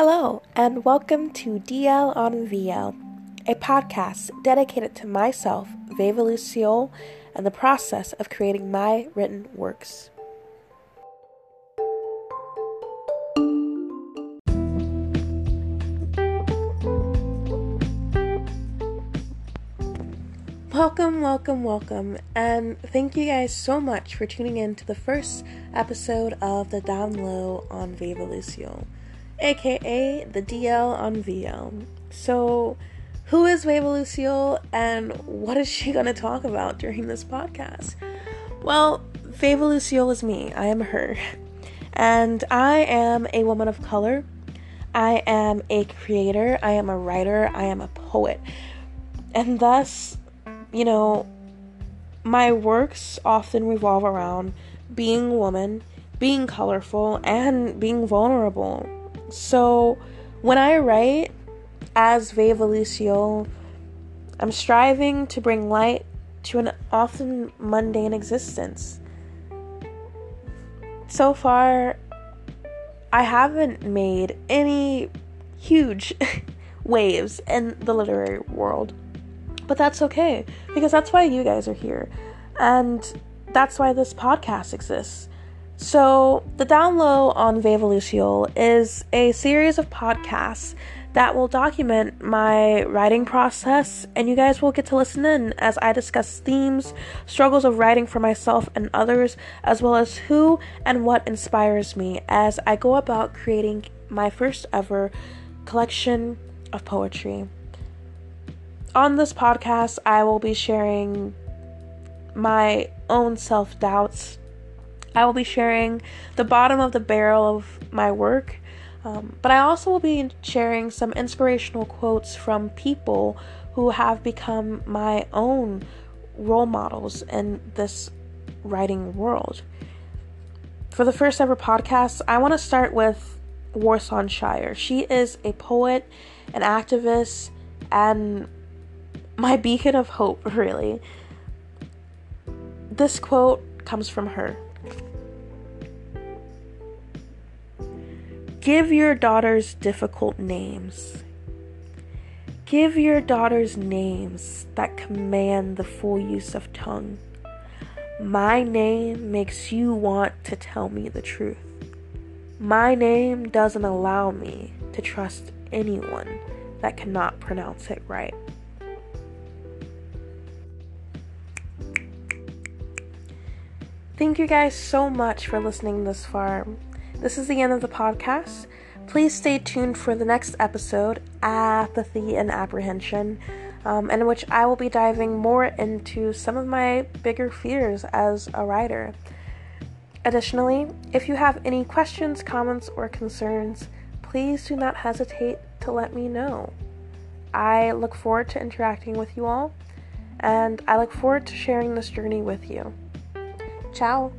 Hello, and welcome to DL on VL, a podcast dedicated to myself, Veva Luciole, and the process of creating my written works. Welcome, welcome, welcome, and thank you guys so much for tuning in to the first episode of the Down Low on Veva Luciole aka the DL on VL. So, who is Veva Luciole and what is she going to talk about during this podcast? Well, Veva Luciole is me. I am her. And I am a woman of color. I am a creator. I am a writer. I am a poet. And thus, you know, my works often revolve around being a woman, being colorful, and being vulnerable. So when I write as Veva Luciole, I'm striving to bring light to an often mundane existence. So far, I haven't made any huge waves in the literary world. But that's okay, because that's why you guys are here. And that's why this podcast exists. So, the Down Low on Veva Luciole is a series of podcasts that will document my writing process, and you guys will get to listen in as I discuss themes, struggles of writing for myself and others, as well as who and what inspires me as I go about creating my first ever collection of poetry. On this podcast, I will be sharing my own self doubts I will be sharing the bottom of the barrel of my work, um, but I also will be sharing some inspirational quotes from people who have become my own role models in this writing world. For the first ever podcast, I want to start with Warsan Shire. She is a poet, an activist, and my beacon of hope, really. This quote comes from her. Give your daughters difficult names. Give your daughters names that command the full use of tongue. My name makes you want to tell me the truth. My name doesn't allow me to trust anyone that cannot pronounce it right. Thank you guys so much for listening this far. This is the end of the podcast. Please stay tuned for the next episode, Apathy and Apprehension, um, in which I will be diving more into some of my bigger fears as a writer. Additionally, if you have any questions, comments, or concerns, please do not hesitate to let me know. I look forward to interacting with you all, and I look forward to sharing this journey with you. Ciao!